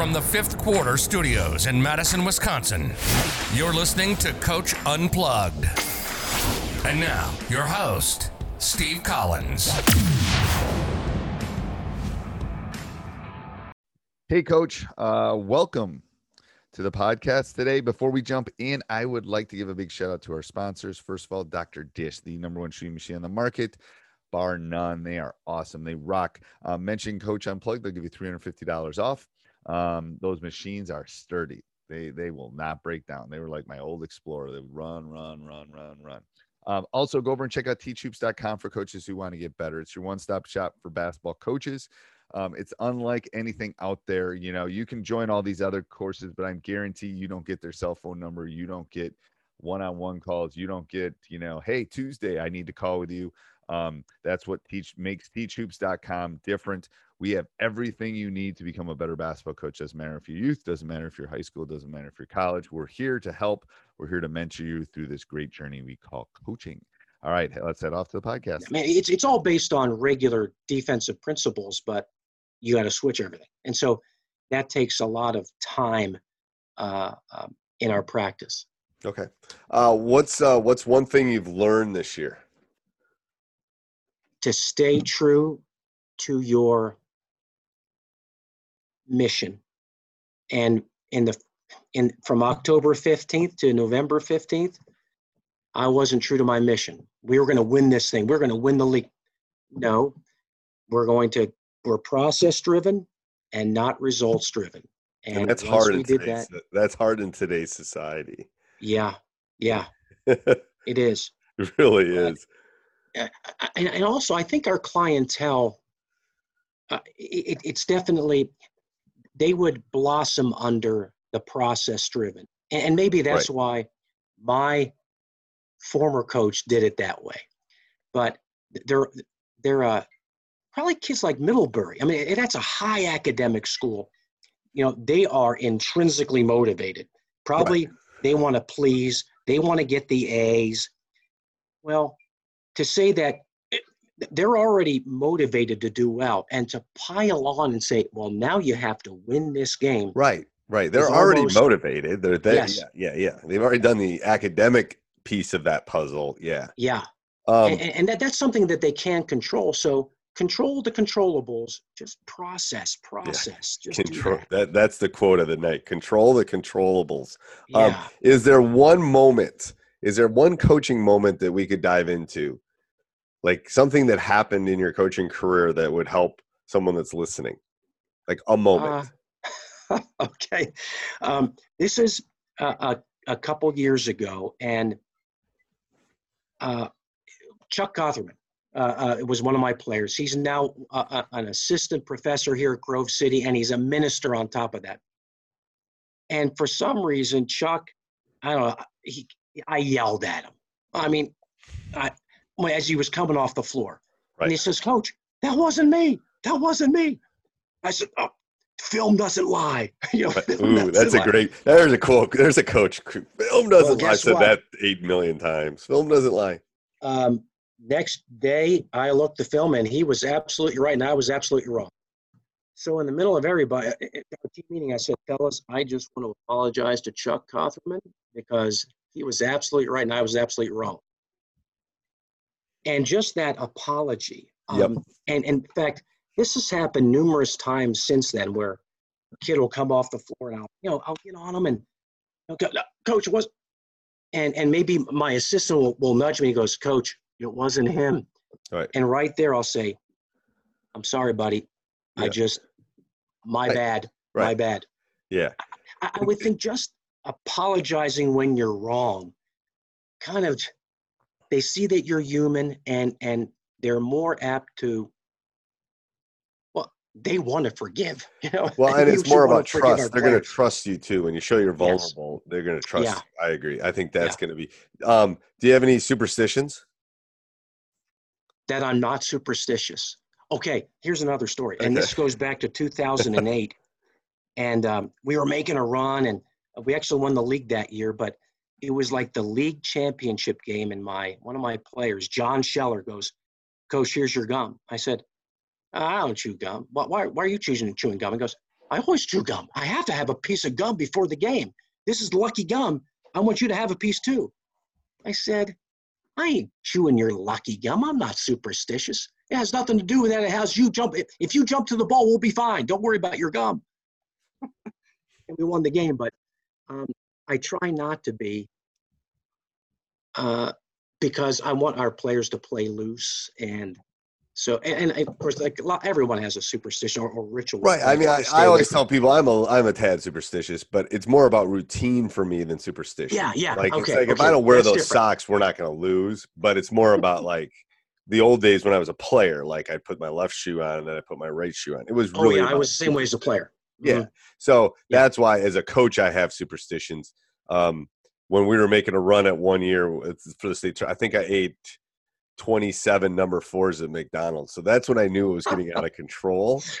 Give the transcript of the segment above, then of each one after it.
From the fifth quarter studios in Madison, Wisconsin, you're listening to Coach Unplugged. And now, your host, Steve Collins. Hey, Coach. Uh, welcome to the podcast today. Before we jump in, I would like to give a big shout out to our sponsors. First of all, Dr. Dish, the number one shooting machine on the market, bar none. They are awesome. They rock. Uh, mention Coach Unplugged, they'll give you $350 off. Um, those machines are sturdy. They they will not break down. They were like my old Explorer. They would run, run, run, run, run. Um, also, go over and check out teachhoops.com for coaches who want to get better. It's your one-stop shop for basketball coaches. Um, it's unlike anything out there. You know, you can join all these other courses, but I'm guarantee you don't get their cell phone number. You don't get one-on-one calls. You don't get, you know, hey, Tuesday, I need to call with you. Um, that's what teach makes teachhoops.com different. We have everything you need to become a better basketball coach. Doesn't matter if you're youth, doesn't matter if you're high school, doesn't matter if you're college. We're here to help. We're here to mentor you through this great journey we call coaching. All right, let's head off to the podcast. I mean, it's it's all based on regular defensive principles, but you got to switch everything, and so that takes a lot of time uh, um, in our practice. Okay, uh, what's uh, what's one thing you've learned this year? To stay true to your mission. And in the in from october 15th to november 15th i wasn't true to my mission. We were going to win this thing. We're going to win the league. No we're going to we're process driven and not results driven and, and that's hard in today's, that, that's hard in today's society. Yeah yeah. It is. It really is and, and also I think our clientele, uh, it, it's definitely they would blossom under the process driven, and maybe that's right. why my former coach did it that way. But they're they're uh, probably kids like Middlebury. I mean, that's a high academic school. You know, they are intrinsically motivated. Probably right. they want to please. They want to get the A's. Well, to say that they're already motivated to do well and to pile on and say well now you have to win this game right right they're already almost, motivated they're they, yes. yeah, yeah yeah they've already done the academic piece of that puzzle yeah yeah um, and, and that, that's something that they can control so control the controllables just process process yeah. just control that. that. that's the quote of the night control the controllables um, yeah. Um, is there one moment is there one coaching moment that we could dive into? Like something that happened in your coaching career that would help someone that's listening? Like a moment. Uh, okay. Um, this is a, a, a, couple years ago and uh, chuck gotherman uh, uh was one of my players. He's now an assistant professor here at grove city and he's a minister on top of that. And for some reason chuck i don't know he, I yelled at him. I mean, I, as he was coming off the floor. Right. And he says, Coach, that wasn't me. That wasn't me. I said, oh, film doesn't lie. you know, Ooh, that's a lie. great. There's a quote. There's a coach. Film doesn't well, lie. I said what? that eight million times. Film doesn't lie. Um, next day, I looked the film, and he was absolutely right, and I was absolutely wrong. So in the middle of everybody, at our team meeting, I said, "Fellas, I just want to apologize to Chuck Kotherman because he was absolutely right, and I was absolutely wrong." And just that apology. Um, yep. And, and in fact, this has happened numerous times since then, where a kid will come off the floor and I'll, you know, I'll get on him and, go, coach, was, and and maybe my assistant will, will nudge me. He goes, Coach, it wasn't him. Right. And right there, I'll say, I'm sorry, buddy. Yeah. I just, my right. bad. Right. My bad. Yeah. I, I would think just apologizing when you're wrong kind of they see that you're human and and they're more apt to well they want to forgive. You know. Well, and it's more about trust. They're going to trust you too when you show you're vulnerable. Yes. They're going to trust. Yeah. You. I agree. I think that's yeah. going to be. Um, do you have any superstitions? That I'm not superstitious. Okay, here's another story, and this goes back to 2008, and um, we were making a run, and we actually won the league that year, but it was like the league championship game, and my one of my players, John Scheller, goes, "Coach, here's your gum." I said, I don't chew gum. Why, why, are you choosing chewing gum? He goes, I always chew gum. I have to have a piece of gum before the game. This is lucky gum. I want you to have a piece too. I said, I ain't chewing your lucky gum. I'm not superstitious. It has nothing to do with that. It has you jump. If you jump to the ball, we'll be fine. Don't worry about your gum. and we won the game, but um, I try not to be uh, because I want our players to play loose and so, and, and, of course, like everyone has a superstition or, or ritual. Right. I mean, I, I always tell people I'm a I'm a tad superstitious, but it's more about routine for me than superstition. Yeah, yeah. Like, okay, like okay. if I don't wear That's those different. socks, we're not going to lose. But it's more about like the old days when I was a player. Like I put my left shoe on and then I put my right shoe on. It was oh, yeah, I was the same way as a player. Yeah. Mm-hmm. So yeah. that's why, as a coach, I have superstitions. Um, when we were making a run at one year for the state, I think I ate 27 number fours at McDonald's. So that's when I knew it was getting out of control.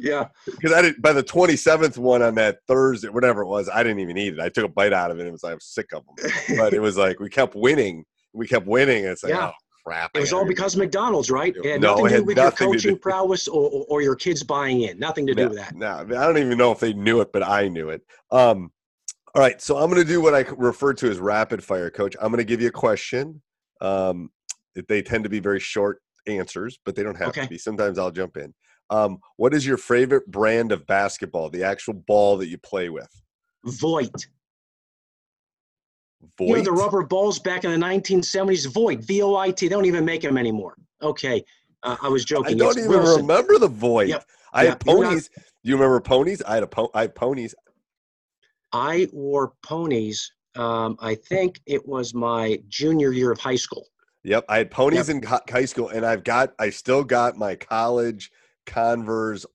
yeah. Because I didn't by the 27th one on that Thursday, whatever it was, I didn't even eat it. I took a bite out of it and it was I was sick of them. But it was like we kept winning. We kept winning. It's like, yeah. oh crap. It was all because of McDonald's, right? It had no, nothing to do with your coaching prowess or, or, or, your kids buying in. Nothing to do no, with that. No, I don't even know if they knew it, but I knew it. Um, all right, so I'm going to do what I refer to as rapid fire, coach. I'm going to give you a question. Um, they tend to be very short answers, but they don't have okay. to be. Sometimes I'll jump in. Um, what is your favorite brand of basketball? The actual ball that you play with? Voit. Voit. You know, the rubber balls back in the 1970s. Voit. V O I T. They don't even make them anymore. Okay. Uh, I was joking. I don't it's even Wilson. remember the Voit. Yep. I yep. had ponies. Not, Do you remember ponies? I had a po- I had ponies. I wore ponies. Um, I think it was my junior year of high school. Yep, I had ponies yep. in high school, and I've got, I still got my college Converse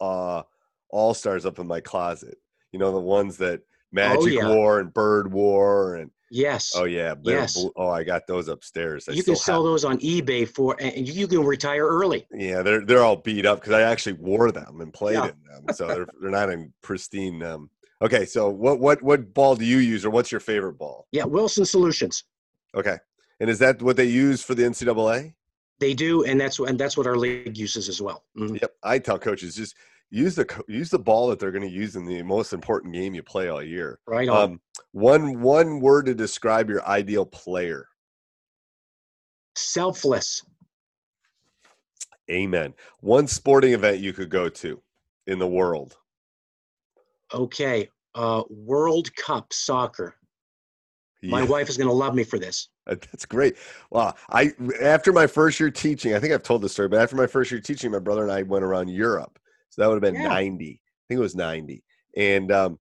uh, All Stars up in my closet. You know the ones that oh, Magic oh, yeah. wore and Bird wore, and yes, oh yeah, yes. Oh, I got those upstairs. I you can sell those on eBay for, and you can retire early. Yeah, they're they're all beat up because I actually wore them and played yeah. in them, so they're they're not in pristine. Um, okay, so what what what ball do you use, or what's your favorite ball? Yeah, Wilson Solutions. Okay, and is that what they use for the NCAA? They do, and that's and that's what our league uses as well. Mm-hmm. Yep, I tell coaches just use the use the ball that they're going to use in the most important game you play all year. Right on. Um, one one word to describe your ideal player. Selfless. Amen. One sporting event you could go to in the world. Okay, uh, World Cup soccer. My wife is going to love me for this. That's great. Well, I after my first year teaching, I think I've told this story, but after my first year teaching, my brother and I went around Europe. So that would have been yeah. 90. I think it was 90. And um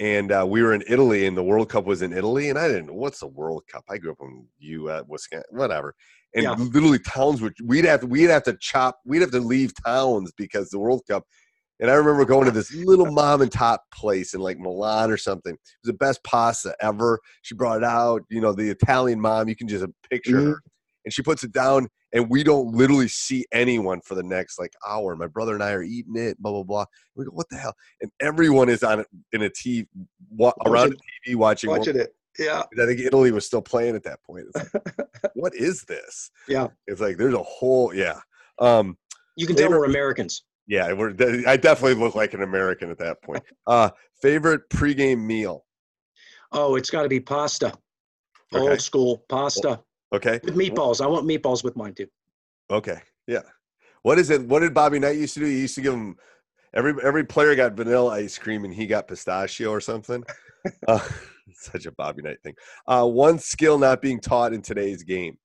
and uh, we were in Italy and the World Cup was in Italy and I didn't what's the World Cup. I grew up in U uh, Wisconsin, whatever. And yeah. literally towns would we'd have to we'd have to chop we'd have to leave towns because the World Cup and I remember going to this little mom and top place in like Milan or something. It was the best pasta ever. She brought it out, you know, the Italian mom, you can just picture mm-hmm. her. And she puts it down and we don't literally see anyone for the next like hour. My brother and I are eating it, blah blah blah. We go, what the hell? And everyone is on in a TV wa- around a TV watching, watching it. Yeah, I think Italy was still playing at that point. Like, what is this? Yeah, it's like there's a whole yeah. Um, you can tell we're Americans. Yeah, we're. I definitely look like an American at that point. Uh, favorite pregame meal? Oh, it's got to be pasta. Okay. Old school pasta. Okay. With meatballs. I want meatballs with mine too. Okay. Yeah. What is it? What did Bobby Knight used to do? He used to give them every every player got vanilla ice cream and he got pistachio or something. uh, such a Bobby Knight thing. Uh, one skill not being taught in today's game.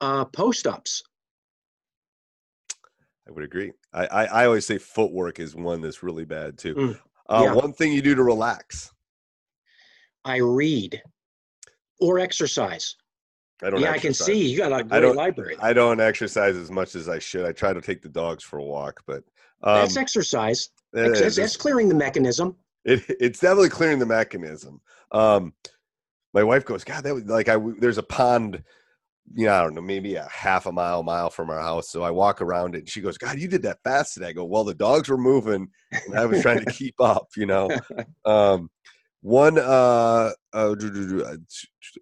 Uh, post ups. I would agree. I, I, I always say footwork is one that's really bad too. Mm, uh, yeah. One thing you do to relax. I read or exercise. I don't. Yeah, exercise. I can see you got a great library. I don't exercise as much as I should. I try to take the dogs for a walk, but um, that's exercise. That's, that's clearing the mechanism. It, it's definitely clearing the mechanism. Um, my wife goes, God, that was like I. There's a pond, you know, I don't know, maybe a half a mile, mile from our house. So I walk around it, and she goes, God, you did that fast today. I go, Well, the dogs were moving, and I was trying to keep up, you know. Um, one uh, uh,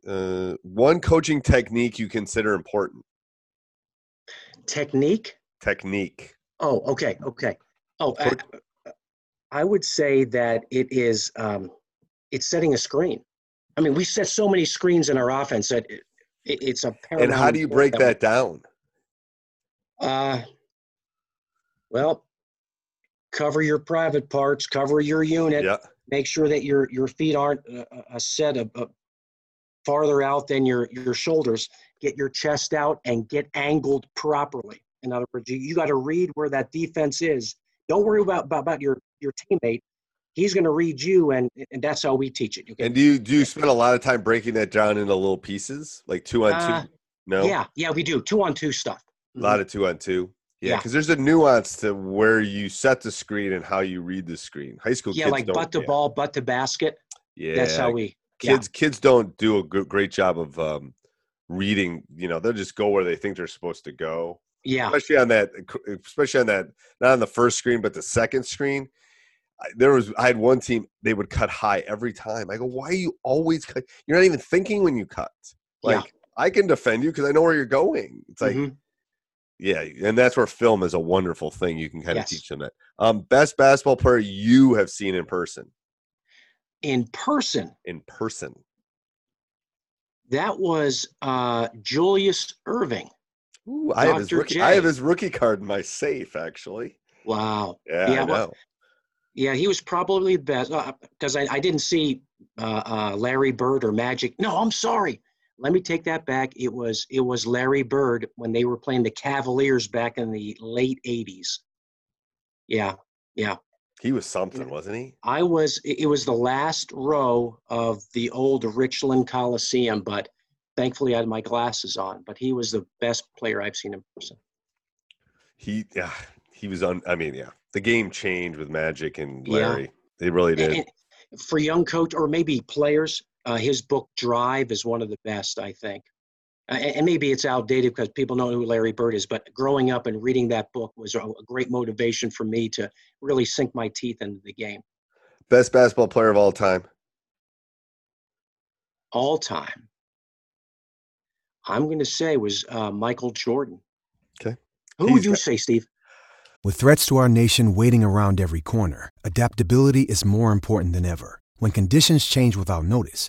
uh, one coaching technique you consider important. Technique. Technique. Oh, okay, okay. Oh, I, I would say that it is. Um, it's setting a screen. I mean, we set so many screens in our offense that it, it, it's a And how do you break that, that down? Uh, well, cover your private parts, cover your unit. Yeah make sure that your your feet aren't a, a set of, farther out than your your shoulders. Get your chest out and get angled properly. In other words you, you got to read where that defense is. Don't worry about about, about your your teammate. He's going to read you and and that's how we teach it okay? and do you do you spend a lot of time breaking that down into little pieces? Like two on uh, two no? yeah yeah we do. Two on two stuff. A lot of two on two yeah, because yeah. there's a nuance to where you set the screen and how you read the screen. High school yeah, like butt to yeah. ball, butt to basket. Yeah, that's how we kids yeah. kids don't do a good, great job of um, reading. You know, they'll just go where they think they're supposed to go. Yeah, especially on that, especially on that, not on the first screen, but the second screen. There was I had one team they would cut high every time. I go, why are you always cut? You're not even thinking when you cut. Like I can defend you because I know where you're going. It's like. Mm-hmm yeah, and that's where film is a wonderful thing. You can kind yes. of teach them that. Um, best basketball player you have seen in person. In person. In person. That was uh, Julius Erving. Ooh, I have his rookie. I have his rookie card in my safe, actually. Wow. Yeah, yeah, well, yeah he was probably the best because uh, I, I didn't see uh, uh, Larry Bird or Magic. No, I'm sorry let me take that back. It was it was Larry Bird when they were playing the Cavaliers back in the late '80s. Yeah, yeah. He was something, wasn't he? I was. It was the last row of the old Richfield Coliseum, but thankfully I had my glasses on. But he was the best player I've seen in person. He, yeah, he was on. I mean, yeah, the game changed with Magic and Larry. Yeah. They really did. And, for young coach or maybe players, uh, his book Drive is one of the best, I think. Uh, and maybe it's outdated because people know who Larry Bird is, but growing up and reading that book was a, a great motivation for me to really sink my teeth into the game. Best basketball player of all time? All time. I'm going to say was uh, Michael Jordan. Okay. Who He's would you got- say, Steve? With threats to our nation waiting around every corner, adaptability is more important than ever. When conditions change without notice,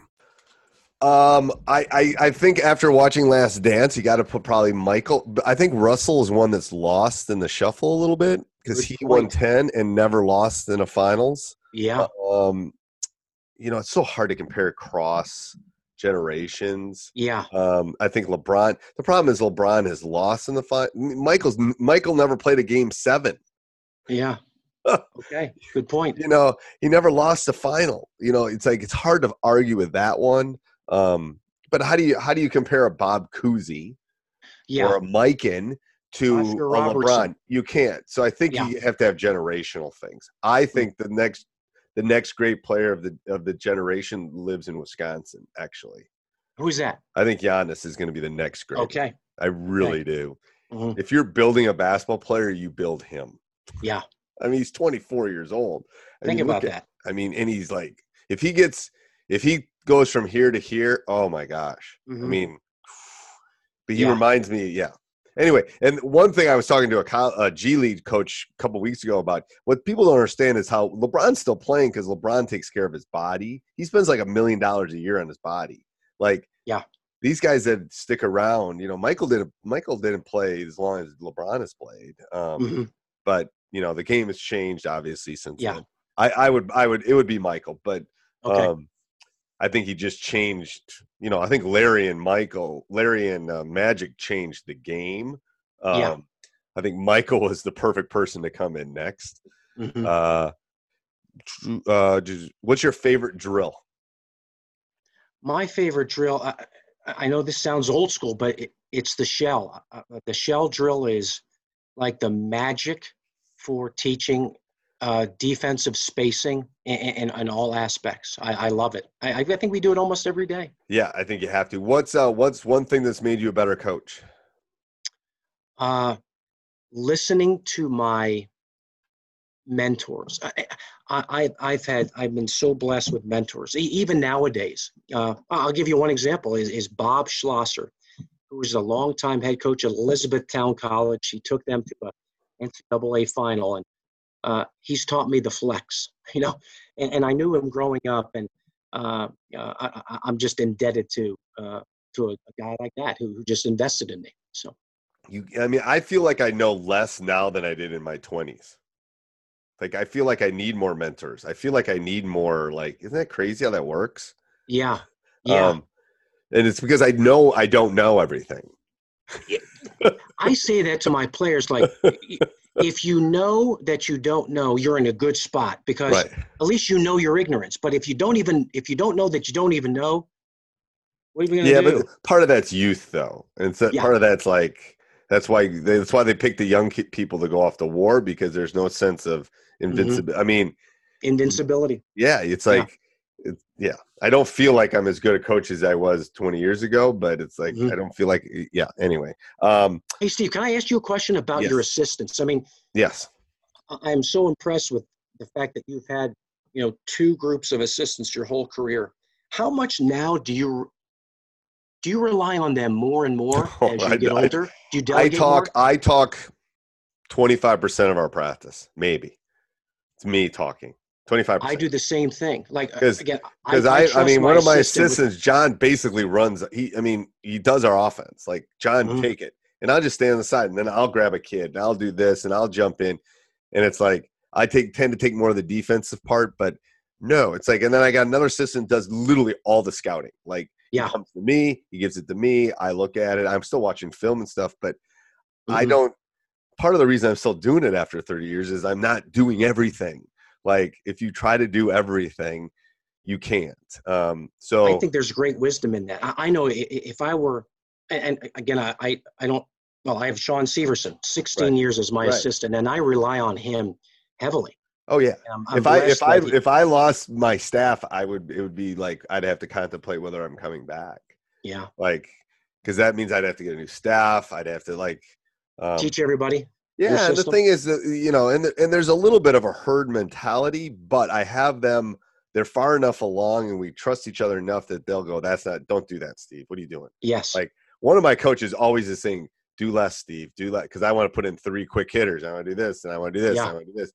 Um, I, I, I think after watching Last Dance, you got to put probably Michael. I think Russell is one that's lost in the shuffle a little bit because he won ten and never lost in a finals. Yeah. Um, you know, it's so hard to compare across generations. Yeah. Um, I think LeBron. The problem is LeBron has lost in the fight. Michael's Michael never played a game seven. Yeah. okay, good point. You know, he never lost a final. You know, it's like it's hard to argue with that one. Um, but how do you how do you compare a Bob Cousy yeah. or a Mikan to a LeBron? You can't. So I think yeah. you have to have generational things. I mm. think the next the next great player of the of the generation lives in Wisconsin. Actually, who's that? I think Giannis is going to be the next great. Okay, I really okay. do. Mm-hmm. If you're building a basketball player, you build him. Yeah. I mean, he's 24 years old. I Think mean, about at, that. I mean, and he's like, if he gets, if he goes from here to here, oh my gosh. Mm-hmm. I mean, but he yeah. reminds me, yeah. Anyway, and one thing I was talking to a, a G League coach a couple weeks ago about what people don't understand is how LeBron's still playing because LeBron takes care of his body. He spends like a million dollars a year on his body. Like, yeah, these guys that stick around, you know, Michael didn't Michael didn't play as long as LeBron has played. Um, mm-hmm. But you know, the game has changed obviously since yeah. then. I, I would I would it would be Michael, but okay. um, I think he just changed. You know, I think Larry and Michael, Larry and uh, Magic changed the game. Um, yeah. I think Michael was the perfect person to come in next. Mm-hmm. Uh, uh, what's your favorite drill? My favorite drill. I, I know this sounds old school, but it, it's the shell. Uh, uh, the shell drill is like the magic for teaching uh, defensive spacing in, in, in, all aspects. I, I love it. I, I, think we do it almost every day. Yeah, I think you have to. What's uh, what's one thing that's made you a better coach? Uh, listening to my mentors. I, I, have had, I've been so blessed with mentors, even nowadays. Uh, I'll give you one example is, is Bob Schlosser, who was a longtime head coach at Elizabethtown College. He took them to a NCAA final, and uh, he's taught me the flex, you know, and, and I knew him growing up, and uh, I, am just indebted to uh, to a, a, guy like that who, who just invested in me. So, you, I mean, I feel like I know less now than I did in my 20s. Like I feel like I need more mentors. I feel like I need more like isn't that crazy how that works? Yeah. Yeah. Um, and it's because I know I don't know everything. I say that to my players like if you know that you don't know, you're in a good spot because right. at least you know your ignorance. But if you don't even if you don't know that you don't even know, what are you gonna yeah, do? Yeah, but part of that's youth though. And so yeah. part of that's like that's why they, that's why they pick the young people to go off to war because there's no sense of invincibility. Mm-hmm. I mean, invincibility. Yeah, it's like. It, yeah. I don't feel like I'm as good a coach as I was 20 years ago, but it's like mm-hmm. I don't feel like, yeah. Anyway, um, hey Steve, can I ask you a question about yes. your assistants? I mean, yes, I am so impressed with the fact that you've had you know two groups of assistants your whole career. How much now do you do you rely on them more and more oh, as you I, get older? Do you delegate I talk. More? I talk. Twenty five percent of our practice, maybe. It's me talking. Twenty five. I do the same thing. Like Cause, again, because I, I, I, mean, one of my assistants, with, John, basically runs. He, I mean, he does our offense. Like John, mm-hmm. take it, and I'll just stay on the side, and then I'll grab a kid, and I'll do this, and I'll jump in, and it's like I take tend to take more of the defensive part, but no, it's like, and then I got another assistant does literally all the scouting. Like yeah. He comes to me, he gives it to me, I look at it. I'm still watching film and stuff, but mm-hmm. I don't part of the reason I'm still doing it after 30 years is I'm not doing everything. Like if you try to do everything, you can't. Um, so I think there's great wisdom in that. I, I know if I were, and again, I, I, I don't, well, I have Sean Severson, 16 right. years as my right. assistant, and I rely on him heavily. Oh yeah. I'm, I'm if I if I if I lost my staff, I would it would be like I'd have to contemplate whether I'm coming back. Yeah. Like because that means I'd have to get a new staff. I'd have to like um, teach everybody. Yeah, the thing is that you know, and and there's a little bit of a herd mentality, but I have them. They're far enough along, and we trust each other enough that they'll go. That's not. Don't do that, Steve. What are you doing? Yes. Like one of my coaches always is saying, "Do less, Steve. Do less," because I want to put in three quick hitters. I want to do this, and I want to do this. Yeah. I want to do this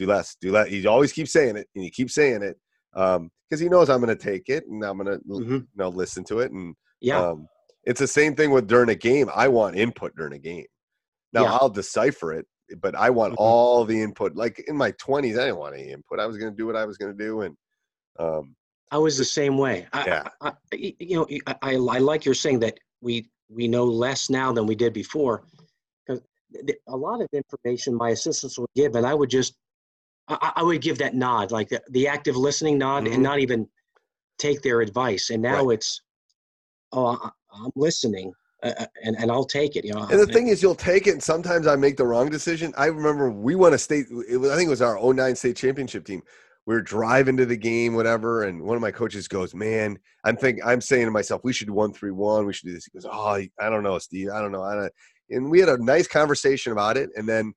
do less, do less. He always keeps saying it, and he keeps saying it because um, he knows I'm going to take it and I'm going to mm-hmm. you know listen to it. And yeah, um, it's the same thing with during a game. I want input during a game. Now yeah. I'll decipher it, but I want mm-hmm. all the input. Like in my 20s, I didn't want any input. I was going to do what I was going to do, and um, I was the same way. I, yeah, I, I, you know, I, I like you're saying that we we know less now than we did before because a lot of information my assistants would give, and I would just I, I would give that nod, like the, the active listening nod, mm-hmm. and not even take their advice. And now right. it's, oh, I, am listening. Uh, and, and I'll take it, you know. And the thing is, you'll take it, and sometimes I make the wrong decision. I remember we won a state. It was, I think it was our 09 state championship team. We were driving to the game, whatever, and one of my coaches goes, "Man, I'm thinking, I'm saying to myself, we should do one three one. We should do this." He goes, "Oh, I don't know, Steve. I don't know. I don't." And we had a nice conversation about it, and then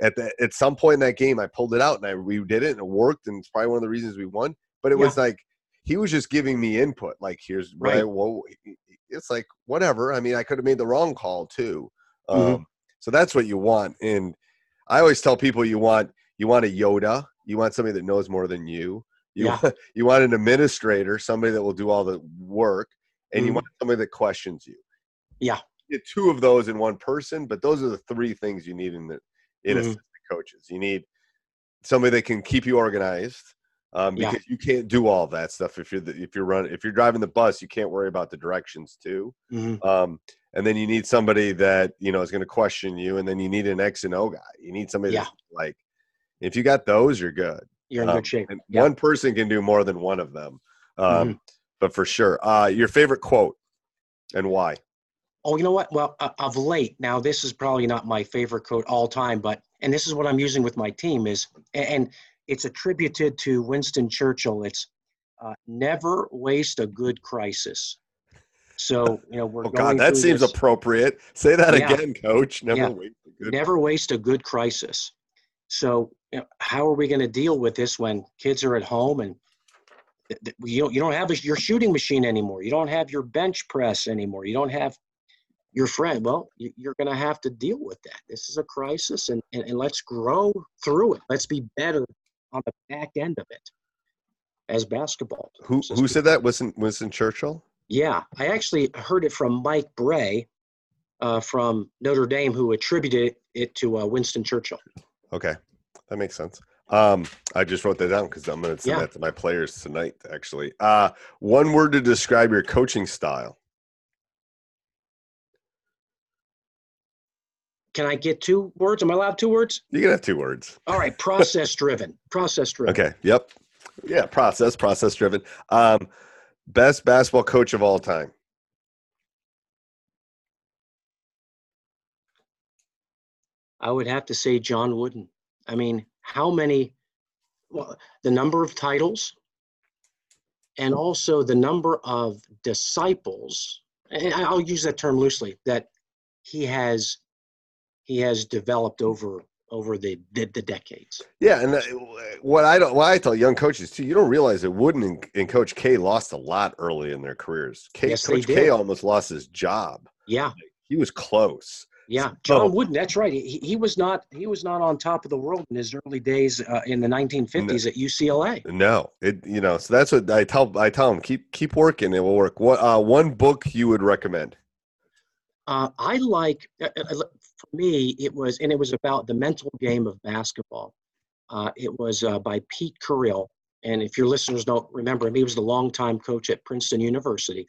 at the, at some point in that game, I pulled it out and I we did it and it worked, and it's probably one of the reasons we won. But it yeah. was like he was just giving me input, like here's right. It's like whatever. I mean, I could have made the wrong call too. Mm-hmm. Um, so that's what you want. And I always tell people you want you want a Yoda. You want somebody that knows more than you. You yeah. want, you want an administrator, somebody that will do all the work, and mm-hmm. you want somebody that questions you. Yeah. You get two of those in one person, but those are the three things you need in the in mm-hmm. assistant coaches. You need somebody that can keep you organized um, because yeah. you can't do all that stuff if you're the, if you're running if you're driving the bus. You can't worry about the directions too. Mm-hmm. Um, and then you need somebody that you know is going to question you, and then you need an X and O guy. You need somebody yeah. like if you got those, you're good. You're in um, good shape. Yeah. One person can do more than one of them, um, mm-hmm. but for sure. Uh, your favorite quote and why? Oh, you know what? Well, uh, of late, now this is probably not my favorite quote all time, but and this is what I'm using with my team is, and it's attributed to Winston Churchill. It's uh, never waste a good crisis. So you know we're. oh God, that seems this. appropriate. Say that yeah. again, Coach. Never yeah. waste a good. Never waste a good crisis. So you know, how are we going to deal with this when kids are at home and you don't, you don't have a, your shooting machine anymore. You don't have your bench press anymore. You don't have your friend. Well, you're going to have to deal with that. This is a crisis, and, and, and let's grow through it. Let's be better on the back end of it as basketball. Who who said that? Winston Winston Churchill. Yeah, I actually heard it from Mike Brey uh, from Notre Dame, who attributed it to uh, Winston Churchill. Okay, that makes sense. Um, I just wrote that down because I'm going to send yeah. that to my players tonight. Actually, uh, one word to describe your coaching style. Can I get two words? Am I allowed two words? You can have two words. All right, process driven. Process driven. Okay. Yep. Yeah, process, process driven. Um, best basketball coach of all time. I would have to say John Wooden. I mean, how many, well, the number of titles and also the number of disciples, and I'll use that term loosely, that he has he has developed over over the, the, the decades. Yeah, and uh, what I don't, what I tell young coaches too, you don't realize that Wooden and, Coach K lost a lot early in their careers. K, yes, Coach K almost lost his job. Yeah, he was close. Yeah, John Wooden. That's right. He, he was not he was not on top of the world in his early days uh, in the 1950s no, at UCLA. No, it you know. So that's what I tell I tell him keep keep working. It will work. What uh, one book you would recommend? Uh, I like uh, uh, for me, it was, and it was about the mental game of basketball. Uh, it was uh, by Pete Carril. And if your listeners don't remember him, he was the longtime coach at Princeton University.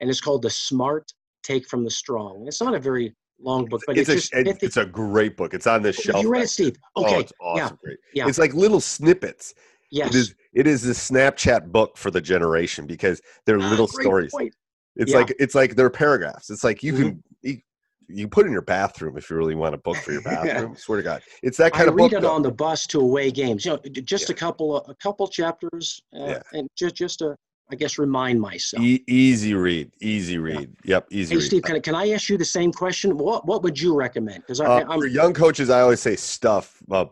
And it's called The Smart Take from the Strong. It's not a very long book, but it's, it's a, just, it's a great book. It's on the oh, shelf. You read it, Steve? Okay. Oh, it's awesome. Yeah. Great. Yeah. It's like little snippets. Yes. It is, it is a Snapchat book for the generation because they're ah, little stories. Point. It's yeah. like it's like they're paragraphs. It's like you mm-hmm. can you, put in your bathroom if you really want a book for your bathroom. Swear to God, it's that kind I of book. read it though. on the bus to away games. You know, just yeah. a couple of, a couple chapters, uh, yeah. and just just to I guess remind myself. E- easy read, easy read. Yeah. Yep, easy. Hey read. Steve, can I, can I ask you the same question? What what would you recommend? Because uh, for young coaches, I always say stuff. Uh,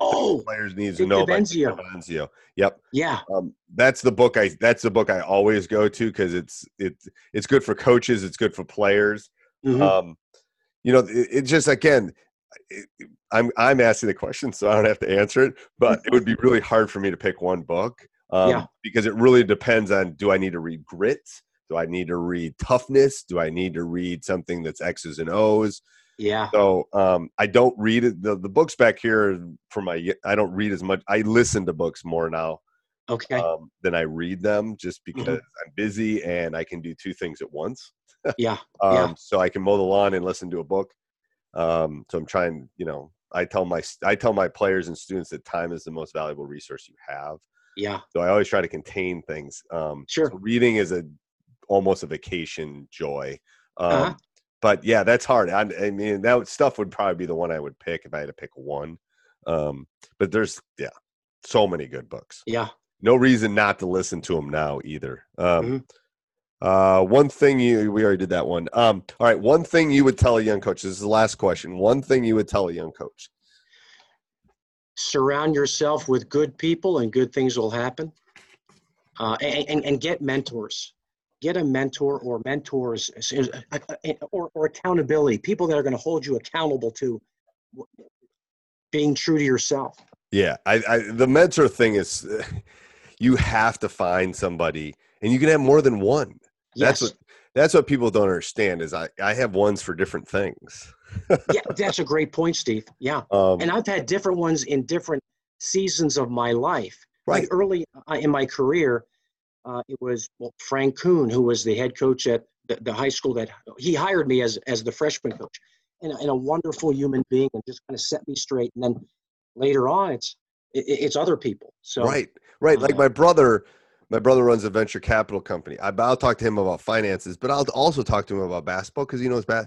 oh, players need to know about DeVenzio. Yep. Yeah. Um, that's the book I. That's the book I always go to because it's it's it's good for coaches. It's good for players. Mm-hmm. Um, you know, it, it just again, it, I'm I'm asking the question, so I don't have to answer it. But it would be really hard for me to pick one book um, yeah. because it really depends on do I need to read grit, do I need to read toughness, do I need to read something that's X's and O's. Yeah. So um, I don't read it. The, the books back here for my, I don't read as much. I listen to books more now. Okay. Um, than I read them just mm-hmm. because mm-hmm. I'm busy and I can do two things at once. Yeah. um, yeah. So I can mow the lawn and listen to a book. Um, so I'm trying, you know, I tell my I tell my players and students that time is the most valuable resource you have. Yeah. So I always try to contain things. Um, sure. So reading is a almost a vacation joy. Um, uh-huh. But yeah, that's hard. I, I, mean, that stuff would probably be the one I would pick if I had to pick one. Um, but there's yeah, so many good books. Yeah. No reason not to listen to them now either. Um, mm-hmm. Uh, one thing you we already did that one. Um, all right, one thing you would tell a young coach. This is the last question. One thing you would tell a young coach. Surround yourself with good people, and good things will happen. Uh, and, and, and get mentors. Get a mentor or mentors or, or accountability. People that are going to hold you accountable to being true to yourself. Yeah, I, I the mentor thing is you have to find somebody, and you can have more than one that's what that's what people don't understand is I, I have ones for different things. yeah, that's a great point, Steve. Yeah. Um, and I've had different ones in different seasons of my life. Right. Like early uh, in my career, uh, it was well, Frank Kuhn, who was the head coach at the, the, high school that he hired me as, as the freshman coach. And, and a wonderful human being and just kind of set me straight. And then later on, it's it, it's other people. So right, right. Uh, like my brother, my brother runs a venture capital company. I, will talk to him about finances, but I'll also talk to him about basketball because he knows bad.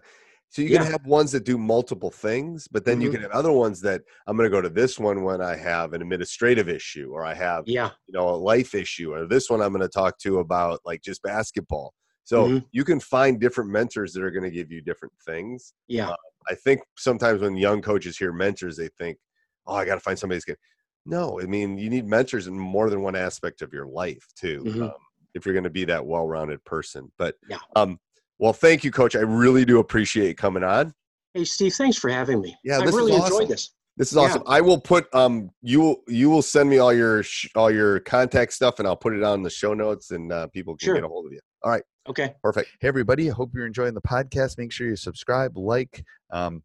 So you yeah. can have ones that do multiple things, but then mm-hmm. you can have other ones that I'm going to go to this one when I have an administrative issue or I have, yeah, you know, a life issue, or this one I'm going to talk to about like just basketball. So mm-hmm. you can find different mentors that are going to give you different things. Yeah, uh, I think sometimes when young coaches hear mentors, they think, "Oh, I got to find somebody good." No, I mean you need mentors in more than one aspect of your life too, mm-hmm. um, if you're going to be that well-rounded person. But yeah, um, well, thank you, Coach. I really do appreciate coming on. Hey, Steve, thanks for having me. Yeah, I really awesome. enjoyed this. This is awesome. Yeah. I will put um you you will send me all your sh- all your contact stuff and I'll put it on the show notes and uh, people can sure. get a hold of you. All right. Okay. Perfect. Hey everybody, I hope you're enjoying the podcast. Make sure you subscribe, like, um,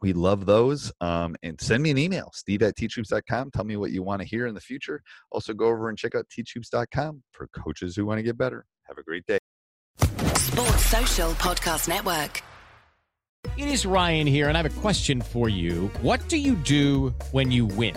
we love those. Um, and send me an email, steve at teachhoops.com. Tell me what you want to hear in the future. Also, go over and check out teachhoops.com for coaches who want to get better. Have a great day. Sports Social Podcast Network. It is Ryan here, and I have a question for you. What do you do when you win?